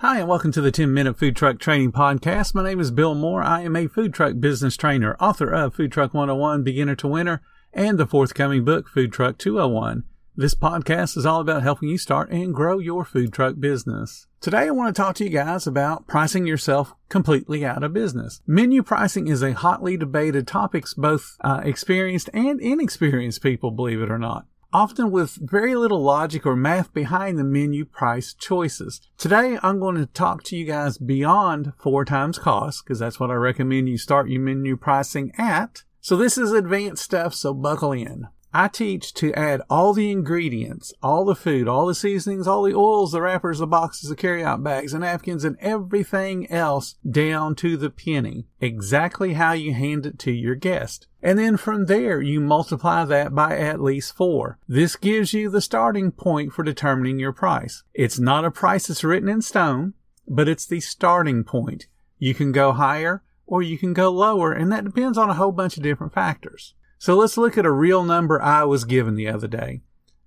Hi, and welcome to the 10 Minute Food Truck Training Podcast. My name is Bill Moore. I am a food truck business trainer, author of Food Truck 101 Beginner to Winner and the forthcoming book, Food Truck 201. This podcast is all about helping you start and grow your food truck business. Today, I want to talk to you guys about pricing yourself completely out of business. Menu pricing is a hotly debated topic, both uh, experienced and inexperienced people, believe it or not often with very little logic or math behind the menu price choices. Today, I'm going to talk to you guys beyond four times cost, because that's what I recommend you start your menu pricing at. So this is advanced stuff, so buckle in. I teach to add all the ingredients, all the food, all the seasonings, all the oils, the wrappers, the boxes, the carryout bags, and napkins, and everything else down to the penny, exactly how you hand it to your guest. And then from there, you multiply that by at least four. This gives you the starting point for determining your price. It's not a price that's written in stone, but it's the starting point. You can go higher or you can go lower, and that depends on a whole bunch of different factors. So let's look at a real number I was given the other day.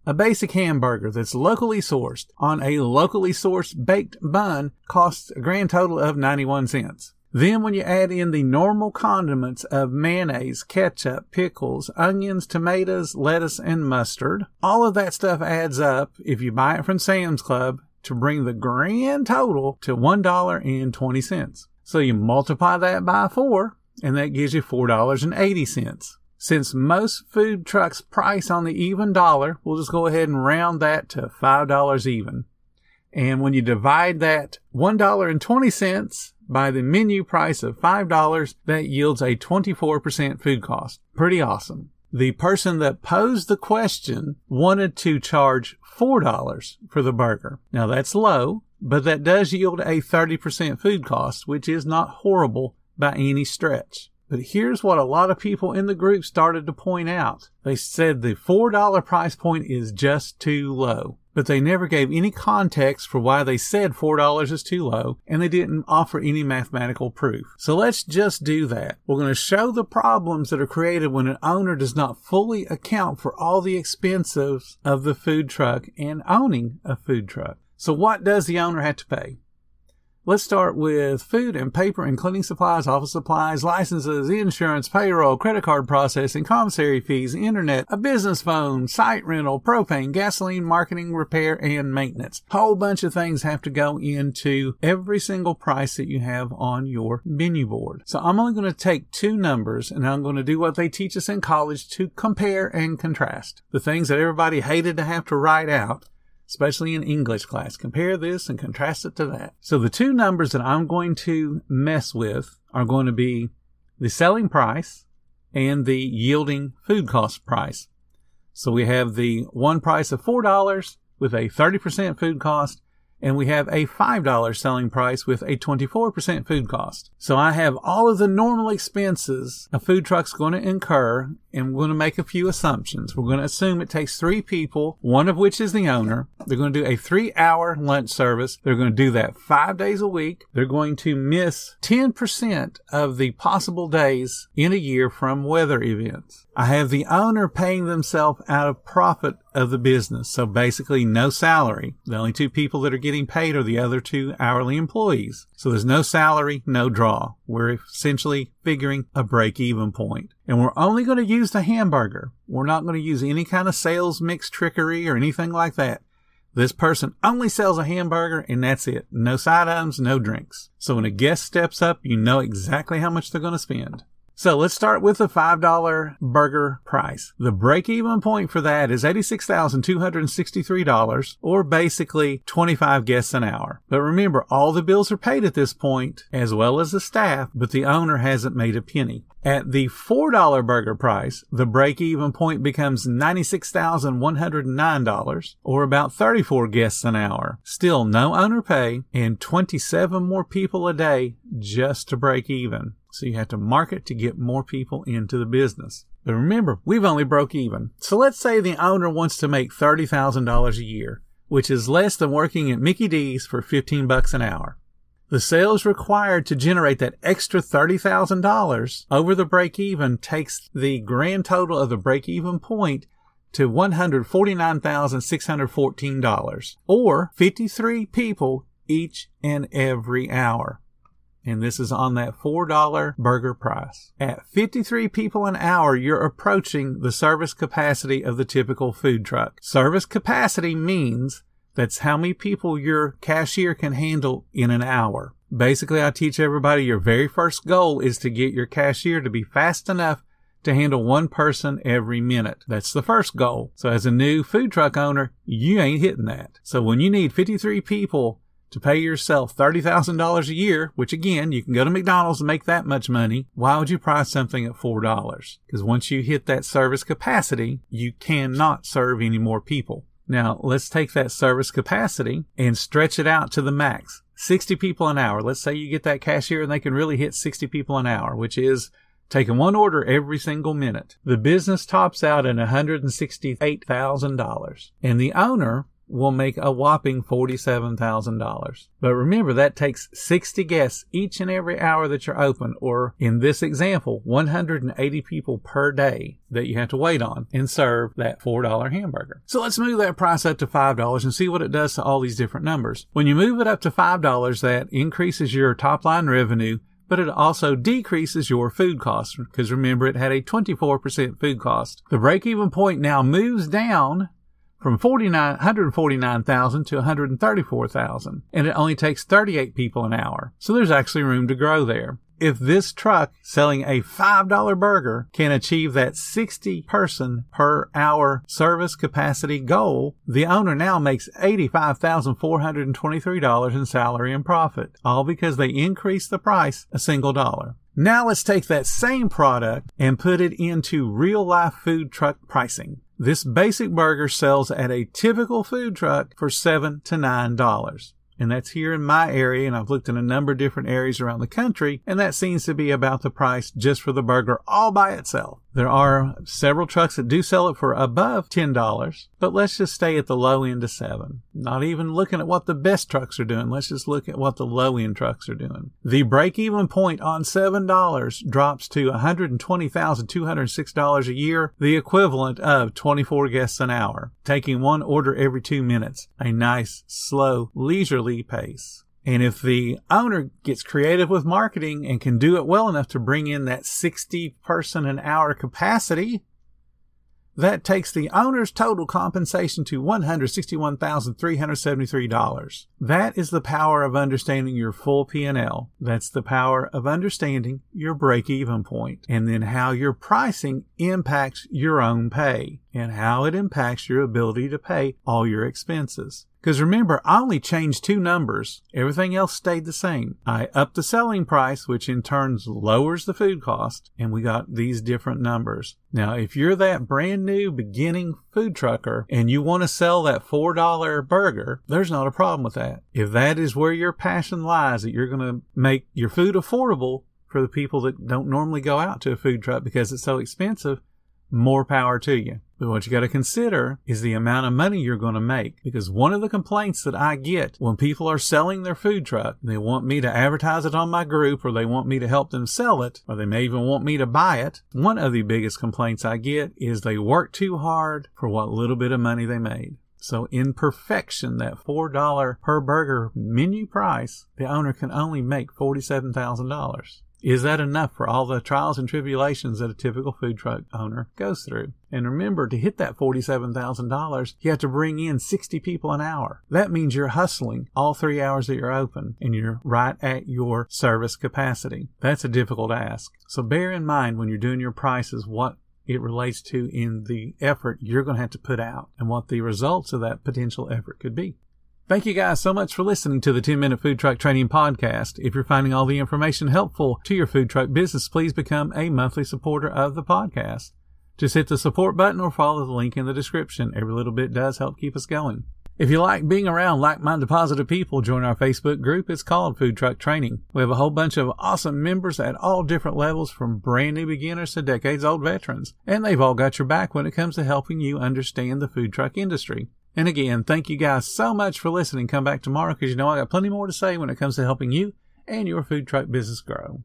A basic hamburger that's locally sourced on a locally sourced baked bun costs a grand total of 91 cents. Then when you add in the normal condiments of mayonnaise, ketchup, pickles, onions, tomatoes, lettuce, and mustard, all of that stuff adds up, if you buy it from Sam's Club, to bring the grand total to $1.20. So you multiply that by four, and that gives you $4.80. Since most food trucks price on the even dollar, we'll just go ahead and round that to $5 even. And when you divide that $1.20 by the menu price of $5, that yields a 24% food cost. Pretty awesome. The person that posed the question wanted to charge $4 for the burger. Now that's low, but that does yield a 30% food cost, which is not horrible by any stretch. But here's what a lot of people in the group started to point out. They said the $4 price point is just too low. But they never gave any context for why they said $4 is too low, and they didn't offer any mathematical proof. So let's just do that. We're going to show the problems that are created when an owner does not fully account for all the expenses of the food truck and owning a food truck. So what does the owner have to pay? Let's start with food and paper and cleaning supplies, office supplies, licenses, insurance, payroll, credit card processing, commissary fees, internet, a business phone, site rental, propane, gasoline, marketing, repair, and maintenance. Whole bunch of things have to go into every single price that you have on your menu board. So I'm only going to take two numbers and I'm going to do what they teach us in college to compare and contrast. The things that everybody hated to have to write out especially in English class. Compare this and contrast it to that. So the two numbers that I'm going to mess with are going to be the selling price and the yielding food cost price. So we have the one price of $4 with a 30% food cost and we have a $5 selling price with a 24% food cost. So I have all of the normal expenses a food truck's going to incur, and we're going to make a few assumptions. We're going to assume it takes three people, one of which is the owner. They're going to do a three hour lunch service. They're going to do that five days a week. They're going to miss 10% of the possible days in a year from weather events. I have the owner paying themselves out of profit of the business. So basically no salary. The only two people that are getting paid are the other two hourly employees. So there's no salary, no draw. We're essentially figuring a break even point. And we're only going to use the hamburger. We're not going to use any kind of sales mix trickery or anything like that. This person only sells a hamburger and that's it. No side items, no drinks. So when a guest steps up, you know exactly how much they're going to spend. So let's start with the $5 burger price. The break even point for that is $86,263 or basically 25 guests an hour. But remember, all the bills are paid at this point as well as the staff, but the owner hasn't made a penny. At the $4 burger price, the break even point becomes $96,109 or about 34 guests an hour. Still no owner pay and 27 more people a day just to break even. So you have to market to get more people into the business. But remember, we've only broke even. So let's say the owner wants to make $30,000 a year, which is less than working at Mickey D's for 15 bucks an hour. The sales required to generate that extra $30,000 over the break even takes the grand total of the break even point to $149,614 or 53 people each and every hour. And this is on that $4 burger price. At 53 people an hour, you're approaching the service capacity of the typical food truck. Service capacity means that's how many people your cashier can handle in an hour. Basically, I teach everybody your very first goal is to get your cashier to be fast enough to handle one person every minute. That's the first goal. So as a new food truck owner, you ain't hitting that. So when you need 53 people to pay yourself $30,000 a year, which again, you can go to McDonald's and make that much money, why would you price something at $4? Because once you hit that service capacity, you cannot serve any more people. Now, let's take that service capacity and stretch it out to the max. 60 people an hour. Let's say you get that cashier and they can really hit 60 people an hour, which is taking one order every single minute. The business tops out at $168,000 and the owner will make a whopping $47,000. But remember, that takes 60 guests each and every hour that you're open, or in this example, 180 people per day that you have to wait on and serve that $4 hamburger. So let's move that price up to $5 and see what it does to all these different numbers. When you move it up to $5, that increases your top line revenue but it also decreases your food cost because remember it had a 24% food cost. The break even point now moves down from 149,000 to 134,000 and it only takes 38 people an hour. So there's actually room to grow there. If this truck selling a $5 burger can achieve that 60 person per hour service capacity goal, the owner now makes $85,423 in salary and profit, all because they increased the price a single dollar. Now let's take that same product and put it into real life food truck pricing. This basic burger sells at a typical food truck for seven to nine dollars and that's here in my area. And I've looked in a number of different areas around the country, and that seems to be about the price just for the burger all by itself. There are several trucks that do sell it for above $10, but let's just stay at the low end of seven. Not even looking at what the best trucks are doing. Let's just look at what the low end trucks are doing. The break even point on $7 drops to $120,206 a year, the equivalent of 24 guests an hour, taking one order every two minutes. A nice, slow, leisurely pace. And if the owner gets creative with marketing and can do it well enough to bring in that 60 person an hour capacity, that takes the owner's total compensation to $161,373. That is the power of understanding your full P&L. That's the power of understanding your break-even point and then how your pricing impacts your own pay and how it impacts your ability to pay all your expenses. Because remember, I only changed two numbers. Everything else stayed the same. I upped the selling price, which in turn lowers the food cost, and we got these different numbers. Now, if you're that brand new beginning food trucker and you want to sell that $4 burger, there's not a problem with that. If that is where your passion lies, that you're going to make your food affordable for the people that don't normally go out to a food truck because it's so expensive, more power to you. But what you got to consider is the amount of money you're going to make. Because one of the complaints that I get when people are selling their food truck, they want me to advertise it on my group or they want me to help them sell it or they may even want me to buy it. One of the biggest complaints I get is they work too hard for what little bit of money they made. So in perfection, that $4 per burger menu price, the owner can only make $47,000. Is that enough for all the trials and tribulations that a typical food truck owner goes through? And remember, to hit that $47,000, you have to bring in 60 people an hour. That means you're hustling all three hours that you're open and you're right at your service capacity. That's a difficult ask. So bear in mind when you're doing your prices what it relates to in the effort you're going to have to put out and what the results of that potential effort could be. Thank you guys so much for listening to the 10 Minute Food Truck Training Podcast. If you're finding all the information helpful to your food truck business, please become a monthly supporter of the podcast. Just hit the support button or follow the link in the description. Every little bit does help keep us going. If you like being around like-minded positive people, join our Facebook group. It's called Food Truck Training. We have a whole bunch of awesome members at all different levels from brand new beginners to decades old veterans. And they've all got your back when it comes to helping you understand the food truck industry. And again, thank you guys so much for listening. Come back tomorrow because you know I got plenty more to say when it comes to helping you and your food truck business grow.